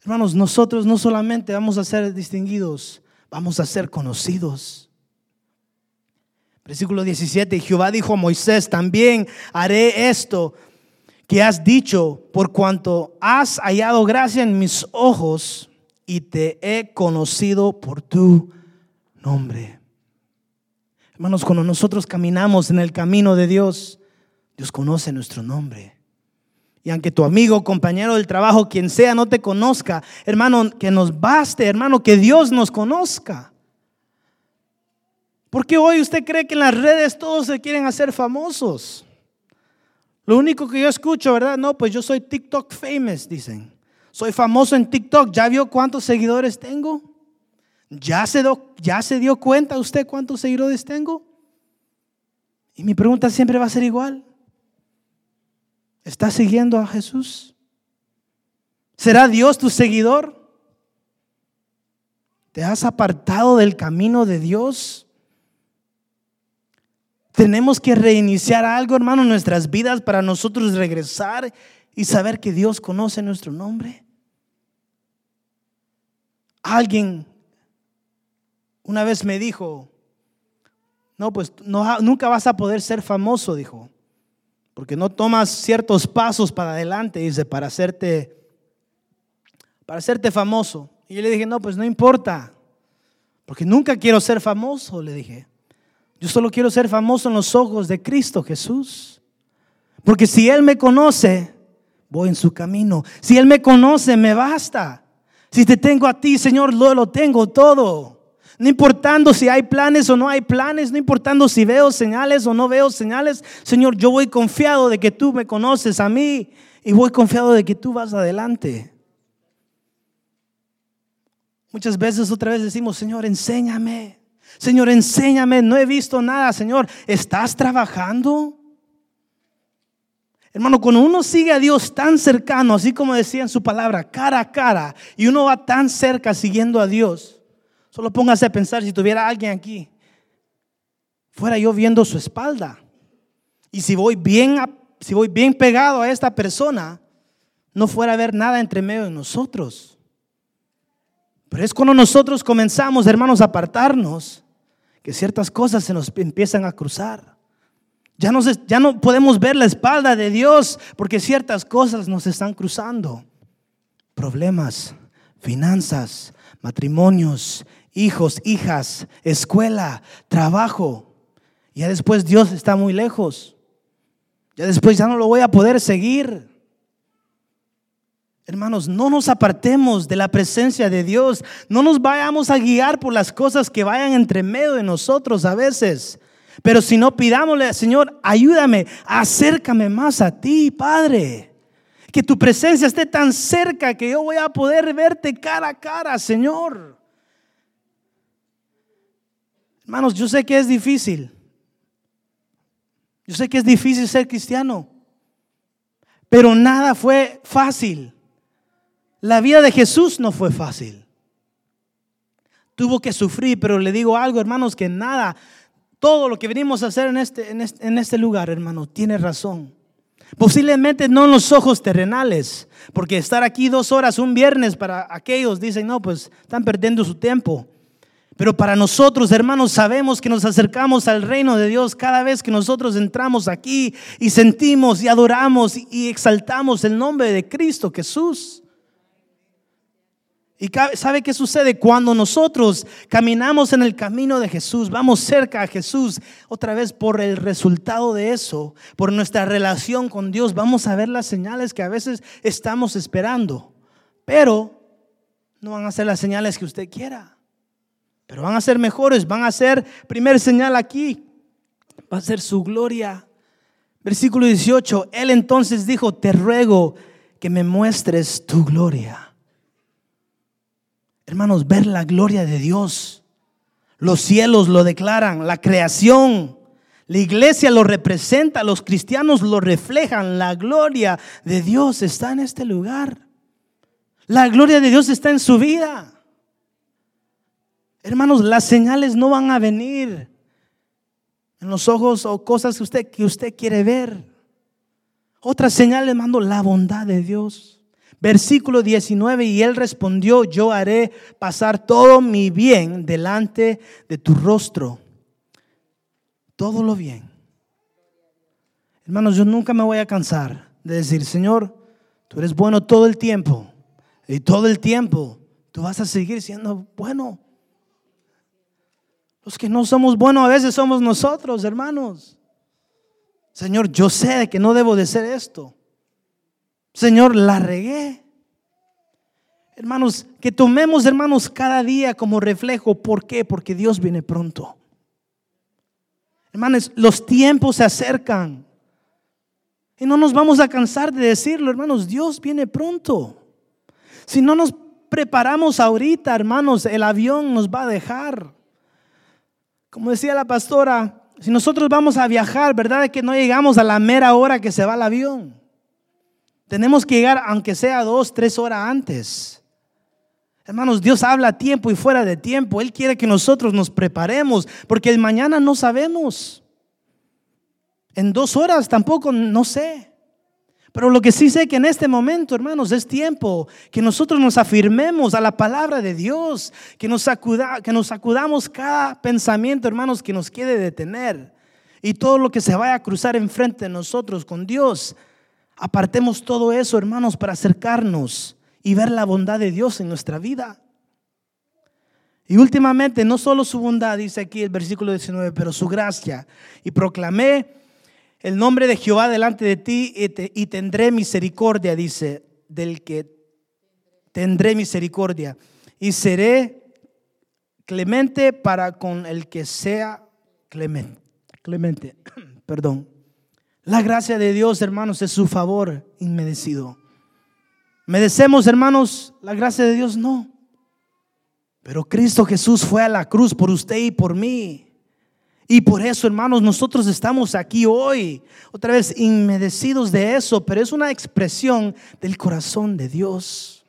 Hermanos, nosotros no solamente vamos a ser distinguidos, vamos a ser conocidos. Versículo 17, Jehová dijo a Moisés, también haré esto que has dicho, por cuanto has hallado gracia en mis ojos y te he conocido por tu nombre. Hermanos, cuando nosotros caminamos en el camino de Dios, Dios conoce nuestro nombre. Y aunque tu amigo, compañero del trabajo, quien sea, no te conozca, hermano, que nos baste, hermano, que Dios nos conozca. Porque hoy usted cree que en las redes todos se quieren hacer famosos. Lo único que yo escucho, ¿verdad? No, pues yo soy TikTok famous, dicen. Soy famoso en TikTok. ¿Ya vio cuántos seguidores tengo? ¿Ya se, ¿Ya se dio cuenta usted cuántos seguidores tengo? Y mi pregunta siempre va a ser igual. ¿Estás siguiendo a Jesús? ¿Será Dios tu seguidor? ¿Te has apartado del camino de Dios? Tenemos que reiniciar algo, hermano, en nuestras vidas para nosotros regresar y saber que Dios conoce nuestro nombre. Alguien una vez me dijo, no, pues no, nunca vas a poder ser famoso, dijo, porque no tomas ciertos pasos para adelante, dice, para hacerte, para hacerte famoso. Y yo le dije, no, pues no importa, porque nunca quiero ser famoso, le dije. Yo solo quiero ser famoso en los ojos de Cristo Jesús. Porque si Él me conoce, voy en su camino. Si Él me conoce, me basta. Si te tengo a ti, Señor, lo, lo tengo todo. No importando si hay planes o no hay planes, no importando si veo señales o no veo señales, Señor, yo voy confiado de que tú me conoces a mí y voy confiado de que tú vas adelante. Muchas veces otra vez decimos, Señor, enséñame. Señor, enséñame. No he visto nada, Señor. ¿Estás trabajando? Hermano, cuando uno sigue a Dios tan cercano, así como decía en su palabra, cara a cara, y uno va tan cerca siguiendo a Dios, solo póngase a pensar si tuviera alguien aquí, fuera yo viendo su espalda. Y si voy bien, si voy bien pegado a esta persona, no fuera a haber nada entre medio de nosotros. Pero es cuando nosotros comenzamos, hermanos, a apartarnos, que ciertas cosas se nos empiezan a cruzar. Ya, ya no podemos ver la espalda de Dios porque ciertas cosas nos están cruzando. Problemas, finanzas, matrimonios, hijos, hijas, escuela, trabajo. Ya después Dios está muy lejos. Ya después ya no lo voy a poder seguir. Hermanos, no nos apartemos de la presencia de Dios. No nos vayamos a guiar por las cosas que vayan entre medio de nosotros a veces. Pero si no, pidámosle, Señor, ayúdame, acércame más a ti, Padre. Que tu presencia esté tan cerca que yo voy a poder verte cara a cara, Señor. Hermanos, yo sé que es difícil. Yo sé que es difícil ser cristiano. Pero nada fue fácil. La vida de Jesús no fue fácil. Tuvo que sufrir, pero le digo algo, hermanos, que nada todo lo que venimos a hacer en este, en este, este lugar, hermano, tiene razón. Posiblemente no en los ojos terrenales, porque estar aquí dos horas un viernes para aquellos dicen, no, pues están perdiendo su tiempo. Pero para nosotros, hermanos, sabemos que nos acercamos al reino de Dios cada vez que nosotros entramos aquí y sentimos y adoramos y exaltamos el nombre de Cristo Jesús. ¿Y sabe qué sucede? Cuando nosotros caminamos en el camino de Jesús, vamos cerca a Jesús, otra vez por el resultado de eso, por nuestra relación con Dios, vamos a ver las señales que a veces estamos esperando. Pero no van a ser las señales que usted quiera. Pero van a ser mejores, van a ser, primer señal aquí, va a ser su gloria. Versículo 18, él entonces dijo, te ruego que me muestres tu gloria. Hermanos, ver la gloria de Dios. Los cielos lo declaran, la creación, la iglesia lo representa, los cristianos lo reflejan. La gloria de Dios está en este lugar. La gloria de Dios está en su vida. Hermanos, las señales no van a venir en los ojos o cosas que usted, que usted quiere ver. Otra señal le mando la bondad de Dios. Versículo 19, y él respondió, yo haré pasar todo mi bien delante de tu rostro. Todo lo bien. Hermanos, yo nunca me voy a cansar de decir, Señor, tú eres bueno todo el tiempo. Y todo el tiempo tú vas a seguir siendo bueno. Los que no somos buenos a veces somos nosotros, hermanos. Señor, yo sé que no debo de ser esto. Señor, la regué. Hermanos, que tomemos, hermanos, cada día como reflejo. ¿Por qué? Porque Dios viene pronto. Hermanos, los tiempos se acercan. Y no nos vamos a cansar de decirlo, hermanos, Dios viene pronto. Si no nos preparamos ahorita, hermanos, el avión nos va a dejar. Como decía la pastora, si nosotros vamos a viajar, ¿verdad? que no llegamos a la mera hora que se va el avión. Tenemos que llegar, aunque sea dos, tres horas antes. Hermanos, Dios habla a tiempo y fuera de tiempo. Él quiere que nosotros nos preparemos, porque el mañana no sabemos. En dos horas tampoco, no sé. Pero lo que sí sé que en este momento, hermanos, es tiempo que nosotros nos afirmemos a la palabra de Dios, que nos, acuda, que nos acudamos cada pensamiento, hermanos, que nos quiere detener. Y todo lo que se vaya a cruzar enfrente de nosotros con Dios, apartemos todo eso, hermanos, para acercarnos y ver la bondad de Dios en nuestra vida. Y últimamente, no solo su bondad, dice aquí el versículo 19, pero su gracia. Y proclamé el nombre de Jehová delante de ti y, tendré misericordia, dice, del que tendré misericordia. Y seré clemente para con el que sea clemente. Clemente, perdón. La gracia de Dios, hermanos, es su favor inmerecido. ¿Merecemos, hermanos, la gracia de Dios? No. Pero Cristo Jesús fue a la cruz por usted y por mí. Y por eso, hermanos, nosotros estamos aquí hoy, otra vez inmerecidos de eso, pero es una expresión del corazón de Dios.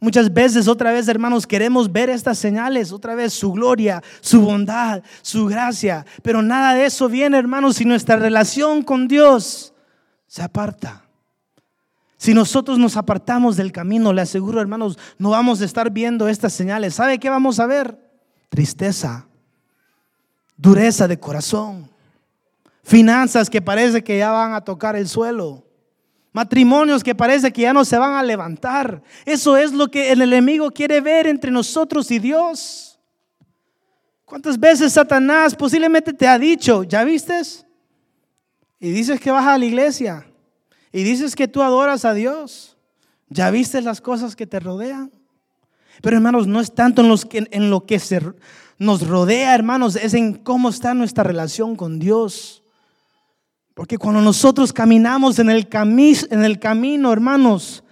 Muchas veces, otra vez, hermanos, queremos ver estas señales, otra vez su gloria, su bondad, su gracia, pero nada de eso viene, hermanos, si nuestra relación con Dios se aparta. Si nosotros nos apartamos del camino, le aseguro, hermanos, no vamos a estar viendo estas señales. ¿Sabe qué vamos a ver? Tristeza dureza de corazón, finanzas que parece que ya van a tocar el suelo, matrimonios que parece que ya no se van a levantar. Eso es lo que el enemigo quiere ver entre nosotros y Dios. ¿Cuántas veces Satanás posiblemente te ha dicho, ya vistes? Y dices que vas a la iglesia. Y dices que tú adoras a Dios. ¿Ya viste las cosas que te rodean? Pero hermanos, no es tanto en, los que, en lo que se nos rodea, hermanos, es en cómo está nuestra relación con Dios. Porque cuando nosotros caminamos en el, en el camino, hermanos,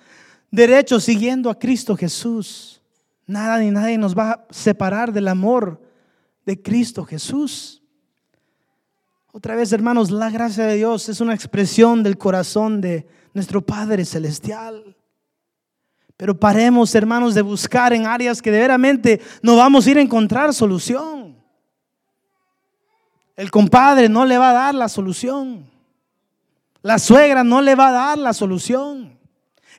derecho, siguiendo a Cristo Jesús, nada ni nadie nos va a separar del amor de Cristo Jesús. Otra vez, hermanos, la gracia de Dios es una expresión del corazón de nuestro Padre Celestial. Pero paremos, hermanos, de buscar en áreas que de veramente no vamos a ir a encontrar solución. El compadre no le va a dar la solución. La suegra no le va a dar la solución.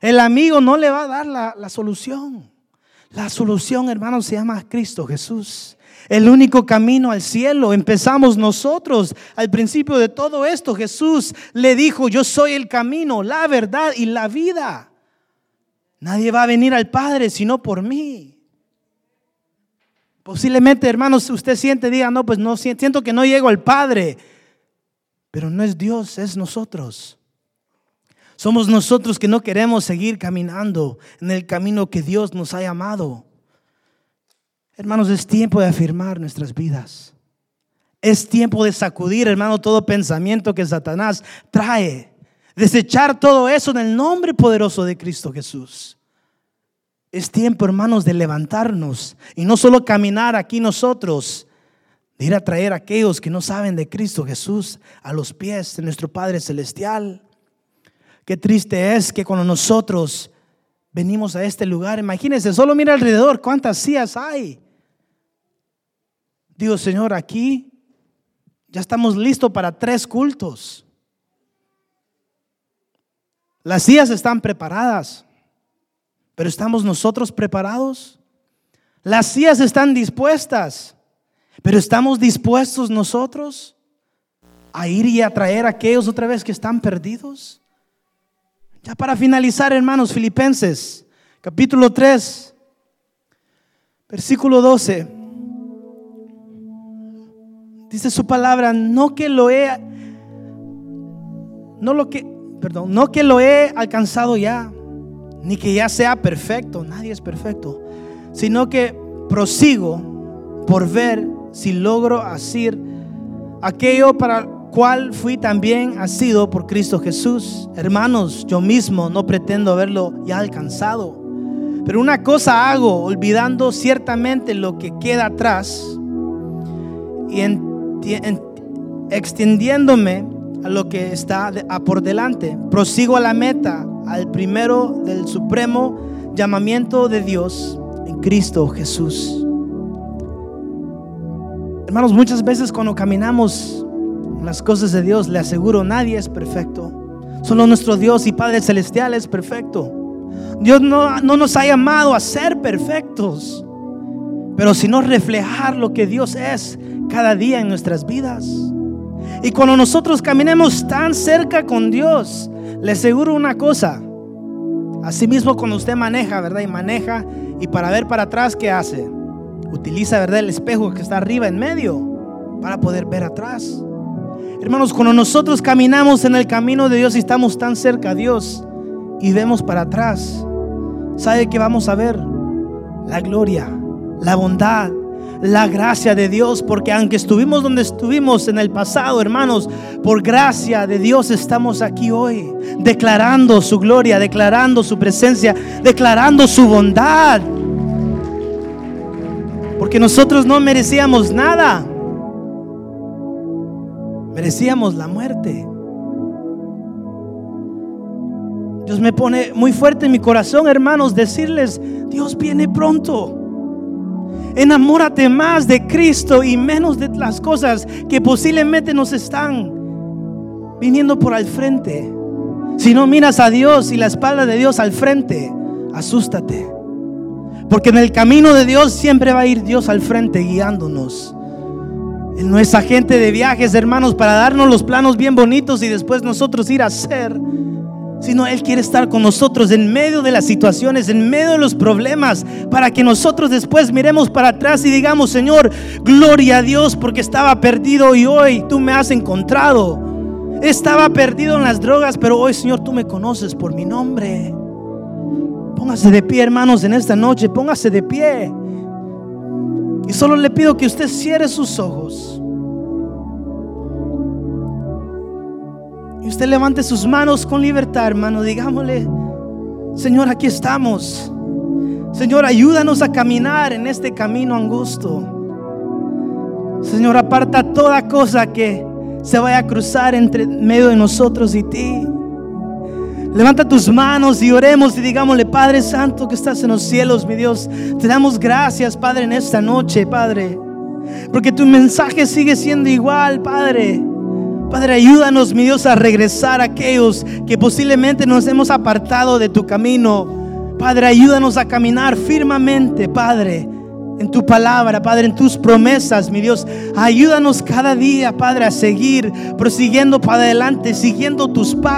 El amigo no le va a dar la, la solución. La solución, hermanos, se llama Cristo Jesús. El único camino al cielo. Empezamos nosotros al principio de todo esto. Jesús le dijo, yo soy el camino, la verdad y la vida. Nadie va a venir al Padre sino por mí. Posiblemente, hermanos, usted siente, diga, no, pues no siento que no llego al Padre. Pero no es Dios, es nosotros. Somos nosotros que no queremos seguir caminando en el camino que Dios nos ha llamado. Hermanos, es tiempo de afirmar nuestras vidas. Es tiempo de sacudir, hermano, todo pensamiento que Satanás trae. Desechar todo eso en el nombre poderoso de Cristo Jesús. Es tiempo, hermanos, de levantarnos y no solo caminar aquí nosotros, de ir a traer a aquellos que no saben de Cristo Jesús a los pies de nuestro Padre Celestial. Qué triste es que cuando nosotros venimos a este lugar, imagínense, solo mira alrededor cuántas sillas hay. Digo, Señor, aquí ya estamos listos para tres cultos. Las sillas están preparadas, pero ¿estamos nosotros preparados? Las sillas están dispuestas, pero ¿estamos dispuestos nosotros a ir y a traer a aquellos otra vez que están perdidos? Ya para finalizar, hermanos, Filipenses, capítulo 3, versículo 12. Dice su palabra, no que lo he no lo que, no que lo he alcanzado ya, ni que ya sea perfecto, nadie es perfecto, sino que prosigo por ver si logro hacer aquello para cual fui también sido por Cristo Jesús. Hermanos, yo mismo no pretendo haberlo ya alcanzado. Pero una cosa hago, olvidando ciertamente lo que queda atrás y extendiéndome a lo que está por delante. Prosigo a la meta, al primero del supremo llamamiento de Dios en Cristo Jesús. Hermanos, muchas veces cuando caminamos las cosas de Dios, le aseguro, nadie es perfecto. Solo nuestro Dios y Padre Celestial es perfecto. Dios no, no nos ha llamado a ser perfectos, pero sino reflejar lo que Dios es cada día en nuestras vidas. Y cuando nosotros caminemos tan cerca con Dios, le aseguro una cosa. Asimismo, cuando usted maneja, ¿verdad? Y maneja, y para ver para atrás, ¿qué hace? Utiliza, ¿verdad? El espejo que está arriba en medio para poder ver atrás. Hermanos, cuando nosotros caminamos en el camino de Dios y estamos tan cerca a Dios y vemos para atrás, ¿sabe que vamos a ver? La gloria, la bondad, la gracia de Dios, porque aunque estuvimos donde estuvimos en el pasado, hermanos, por gracia de Dios estamos aquí hoy, declarando su gloria, declarando su presencia, declarando su bondad. Porque nosotros no merecíamos nada merecíamos la muerte. Dios me pone muy fuerte en mi corazón, hermanos, decirles, Dios viene pronto. Enamórate más de Cristo y menos de las cosas que posiblemente nos están viniendo por al frente. Si no miras a Dios y la espalda de Dios al frente, asústate. Porque en el camino de Dios siempre va a ir Dios al frente guiándonos. Él no es agente de viajes, hermanos, para darnos los planos bien bonitos y después nosotros ir a hacer. Sino Él quiere estar con nosotros en medio de las situaciones, en medio de los problemas, para que nosotros después miremos para atrás y digamos, Señor, gloria a Dios porque estaba perdido y hoy tú me has encontrado. Estaba perdido en las drogas, pero hoy, Señor, tú me conoces por mi nombre. Póngase de pie, hermanos, en esta noche, póngase de pie. Y solo le pido que usted cierre sus ojos. Y usted levante sus manos con libertad, hermano. Digámosle, Señor, aquí estamos. Señor, ayúdanos a caminar en este camino angosto. Señor, aparta toda cosa que se vaya a cruzar entre medio de nosotros y ti. Levanta tus manos y oremos y digámosle, Padre Santo que estás en los cielos, mi Dios, te damos gracias, Padre, en esta noche, Padre. Porque tu mensaje sigue siendo igual, Padre. Padre, ayúdanos, mi Dios, a regresar a aquellos que posiblemente nos hemos apartado de tu camino. Padre, ayúdanos a caminar firmemente, Padre, en tu palabra, Padre, en tus promesas, mi Dios. Ayúdanos cada día, Padre, a seguir prosiguiendo para adelante, siguiendo tus pasos.